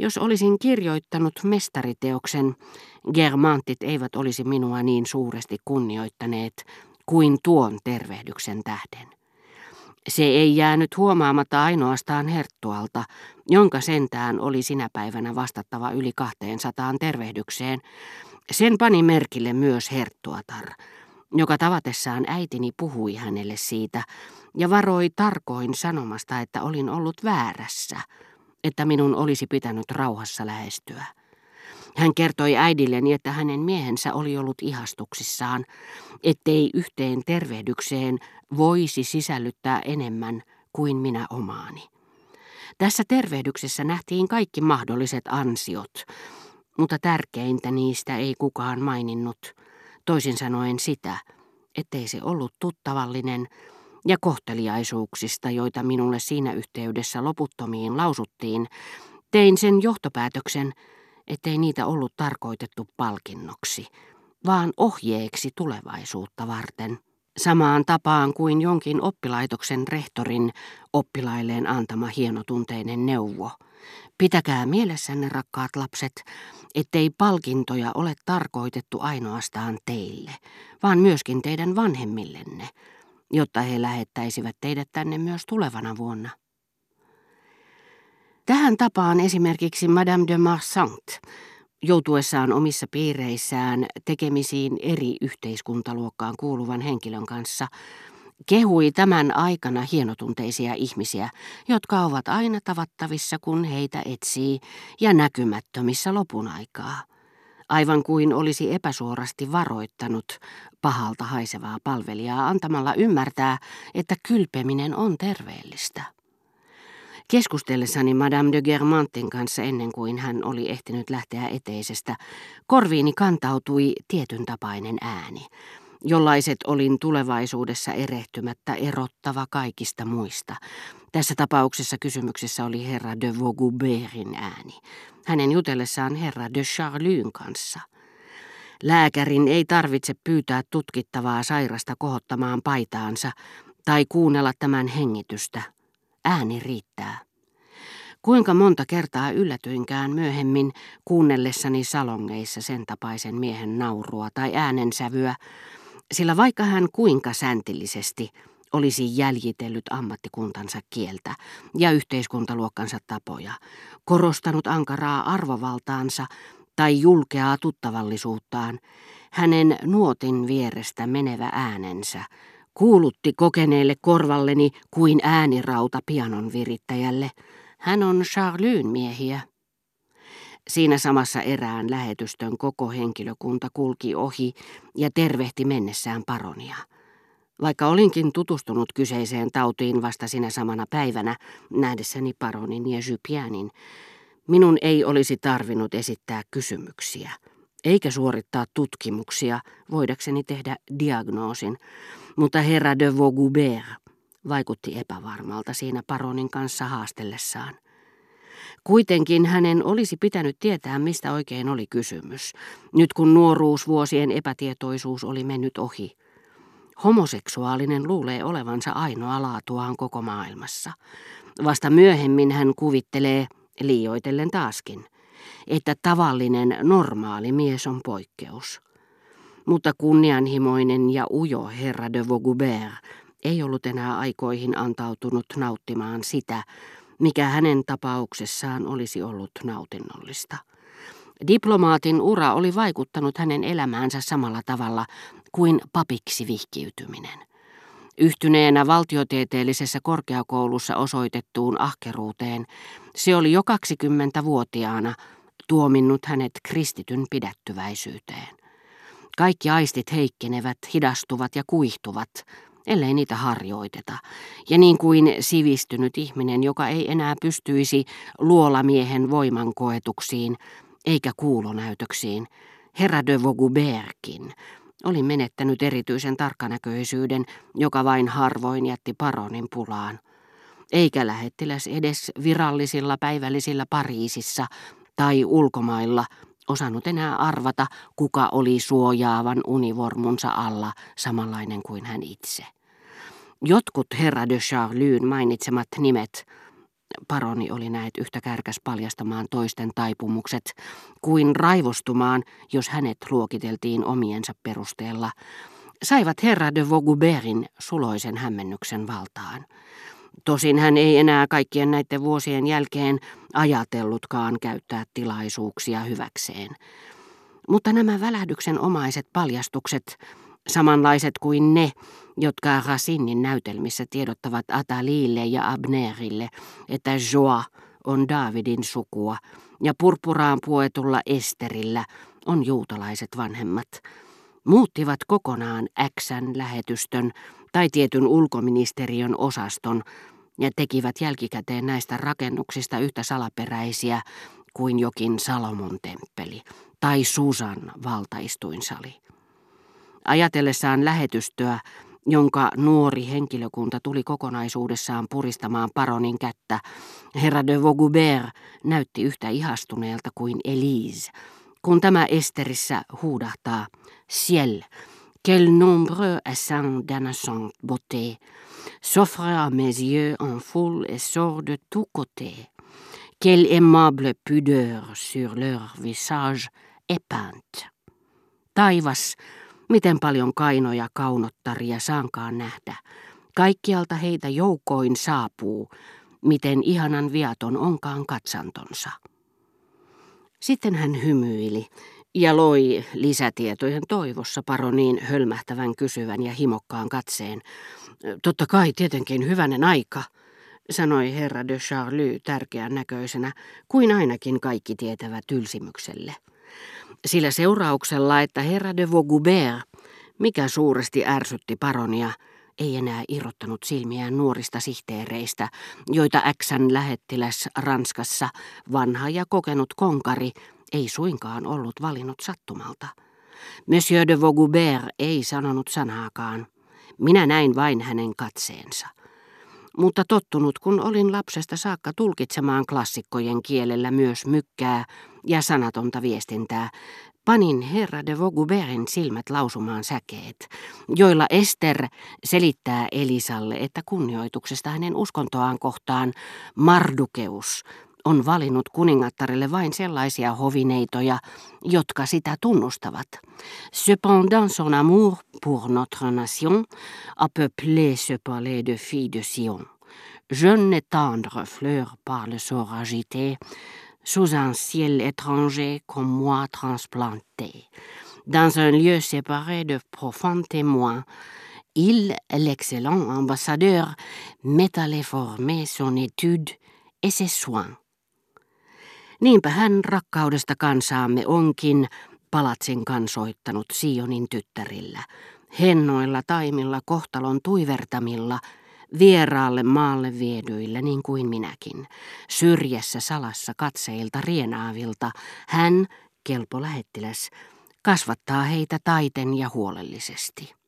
Jos olisin kirjoittanut mestariteoksen, germantit eivät olisi minua niin suuresti kunnioittaneet kuin tuon tervehdyksen tähden. Se ei jäänyt huomaamatta ainoastaan Herttualta, jonka sentään oli sinä päivänä vastattava yli 200 tervehdykseen. Sen pani merkille myös Herttuatar, joka tavatessaan äitini puhui hänelle siitä ja varoi tarkoin sanomasta, että olin ollut väärässä, että minun olisi pitänyt rauhassa lähestyä. Hän kertoi äidilleni, että hänen miehensä oli ollut ihastuksissaan, ettei yhteen tervehdykseen voisi sisällyttää enemmän kuin minä omaani. Tässä tervehdyksessä nähtiin kaikki mahdolliset ansiot, mutta tärkeintä niistä ei kukaan maininnut, toisin sanoen sitä, ettei se ollut tuttavallinen ja kohteliaisuuksista, joita minulle siinä yhteydessä loputtomiin lausuttiin, tein sen johtopäätöksen, ettei niitä ollut tarkoitettu palkinnoksi, vaan ohjeeksi tulevaisuutta varten, samaan tapaan kuin jonkin oppilaitoksen rehtorin oppilailleen antama hienotunteinen neuvo. Pitäkää mielessänne, rakkaat lapset, ettei palkintoja ole tarkoitettu ainoastaan teille, vaan myöskin teidän vanhemmillenne, jotta he lähettäisivät teidät tänne myös tulevana vuonna. Tähän tapaan esimerkiksi Madame de Marsant, joutuessaan omissa piireissään tekemisiin eri yhteiskuntaluokkaan kuuluvan henkilön kanssa, kehui tämän aikana hienotunteisia ihmisiä, jotka ovat aina tavattavissa, kun heitä etsii, ja näkymättömissä lopun aikaa. Aivan kuin olisi epäsuorasti varoittanut pahalta haisevaa palvelijaa antamalla ymmärtää, että kylpeminen on terveellistä. Keskustellessani Madame de Germantin kanssa ennen kuin hän oli ehtinyt lähteä eteisestä, korviini kantautui tietyn tapainen ääni, jollaiset olin tulevaisuudessa erehtymättä erottava kaikista muista. Tässä tapauksessa kysymyksessä oli herra de Vaugoubertin ääni, hänen jutellessaan herra de Charlyn kanssa. Lääkärin ei tarvitse pyytää tutkittavaa sairasta kohottamaan paitaansa tai kuunnella tämän hengitystä – Ääni riittää. Kuinka monta kertaa yllätyinkään myöhemmin kuunnellessani salongeissa sen tapaisen miehen naurua tai äänensävyä, sillä vaikka hän kuinka säntillisesti olisi jäljitellyt ammattikuntansa kieltä ja yhteiskuntaluokkansa tapoja, korostanut ankaraa arvovaltaansa tai julkeaa tuttavallisuuttaan, hänen nuotin vierestä menevä äänensä kuulutti kokeneelle korvalleni kuin äänirauta pianon virittäjälle. Hän on Charlyn miehiä. Siinä samassa erään lähetystön koko henkilökunta kulki ohi ja tervehti mennessään paronia. Vaikka olinkin tutustunut kyseiseen tautiin vasta sinä samana päivänä, nähdessäni paronin ja Jypianin, minun ei olisi tarvinnut esittää kysymyksiä, eikä suorittaa tutkimuksia, voidakseni tehdä diagnoosin, mutta herra de Vaugoubert vaikutti epävarmalta siinä paronin kanssa haastellessaan. Kuitenkin hänen olisi pitänyt tietää, mistä oikein oli kysymys, nyt kun nuoruusvuosien epätietoisuus oli mennyt ohi. Homoseksuaalinen luulee olevansa ainoa laatuaan koko maailmassa. Vasta myöhemmin hän kuvittelee, liioitellen taaskin, että tavallinen normaali mies on poikkeus. Mutta kunnianhimoinen ja ujo herra de Vaugoubert ei ollut enää aikoihin antautunut nauttimaan sitä, mikä hänen tapauksessaan olisi ollut nautinnollista. Diplomaatin ura oli vaikuttanut hänen elämäänsä samalla tavalla kuin papiksi vihkiytyminen. Yhtyneenä valtiotieteellisessä korkeakoulussa osoitettuun ahkeruuteen, se oli jo 20-vuotiaana tuominnut hänet kristityn pidättyväisyyteen. Kaikki aistit heikkenevät, hidastuvat ja kuihtuvat, ellei niitä harjoiteta. Ja niin kuin sivistynyt ihminen, joka ei enää pystyisi luolamiehen voimankoetuksiin eikä kuulonäytöksiin, herra de Voguberkin oli menettänyt erityisen tarkkanäköisyyden, joka vain harvoin jätti paronin pulaan. Eikä lähettiläs edes virallisilla päivällisillä Pariisissa tai ulkomailla – osannut enää arvata, kuka oli suojaavan univormunsa alla samanlainen kuin hän itse. Jotkut herra de Charlyn mainitsemat nimet Paroni oli näet yhtä kärkäs paljastamaan toisten taipumukset kuin raivostumaan, jos hänet luokiteltiin omiensa perusteella, saivat herra de Vauguberin suloisen hämmennyksen valtaan. Tosin hän ei enää kaikkien näiden vuosien jälkeen ajatellutkaan käyttää tilaisuuksia hyväkseen. Mutta nämä välähdyksen omaiset paljastukset, samanlaiset kuin ne, jotka Racinin näytelmissä tiedottavat Atalille ja Abnerille, että Joa on Davidin sukua ja purpuraan puetulla Esterillä on juutalaiset vanhemmat, muuttivat kokonaan Xn lähetystön tai tietyn ulkoministeriön osaston ja tekivät jälkikäteen näistä rakennuksista yhtä salaperäisiä kuin jokin Salomon temppeli tai Susan valtaistuinsali. Ajatellessaan lähetystöä, jonka nuori henkilökunta tuli kokonaisuudessaan puristamaan paronin kättä, herra de Vaugubert näytti yhtä ihastuneelta kuin Elise, kun tämä Esterissä huudahtaa, Ciel, quel nombreux essaim d'innocente beauté, s'offre à mes yeux en foule et sort de tous côtés. Quelle aimable pudeur sur leur visage épeinte. Taivas, miten paljon kainoja kaunottaria saankaan nähdä. Kaikkialta heitä joukoin saapuu, miten ihanan viaton onkaan katsantonsa. Sitten hän hymyili ja loi lisätietojen toivossa paroniin hölmähtävän kysyvän ja himokkaan katseen. Totta kai tietenkin hyvänen aika, sanoi herra de Charlie tärkeän näköisenä, kuin ainakin kaikki tietävä tylsimykselle. Sillä seurauksella, että herra de Vaugubert, mikä suuresti ärsytti paronia, ei enää irrottanut silmiään nuorista sihteereistä, joita Xn lähettiläs Ranskassa, vanha ja kokenut konkari, ei suinkaan ollut valinnut sattumalta. Monsieur de Vaugubert ei sanonut sanaakaan. Minä näin vain hänen katseensa. Mutta tottunut, kun olin lapsesta saakka tulkitsemaan klassikkojen kielellä myös mykkää ja sanatonta viestintää, panin herra de Vauguberin silmät lausumaan säkeet, joilla Ester selittää Elisalle, että kunnioituksesta hänen uskontoaan kohtaan Mardukeus on valinnut kuningattarelle vain sellaisia hovineitoja, jotka sitä tunnustavat. Cependant son amour pour notre nation a peuplé ce palais de filles de Sion. Jeune et tendre fleur par le sort agité, sous un ciel étranger comme moi transplanté. Dans un lieu séparé de profonds témoins, il, l'excellent ambassadeur, m'étalait former son étude et ses soins. Niinpä hän rakkaudesta kansaamme onkin palatsin kansoittanut Sionin tyttärillä, hennoilla taimilla kohtalon tuivertamilla, vieraalle maalle viedyillä niin kuin minäkin, syrjässä salassa katseilta rienaavilta, hän, kelpo lähettiläs, kasvattaa heitä taiten ja huolellisesti.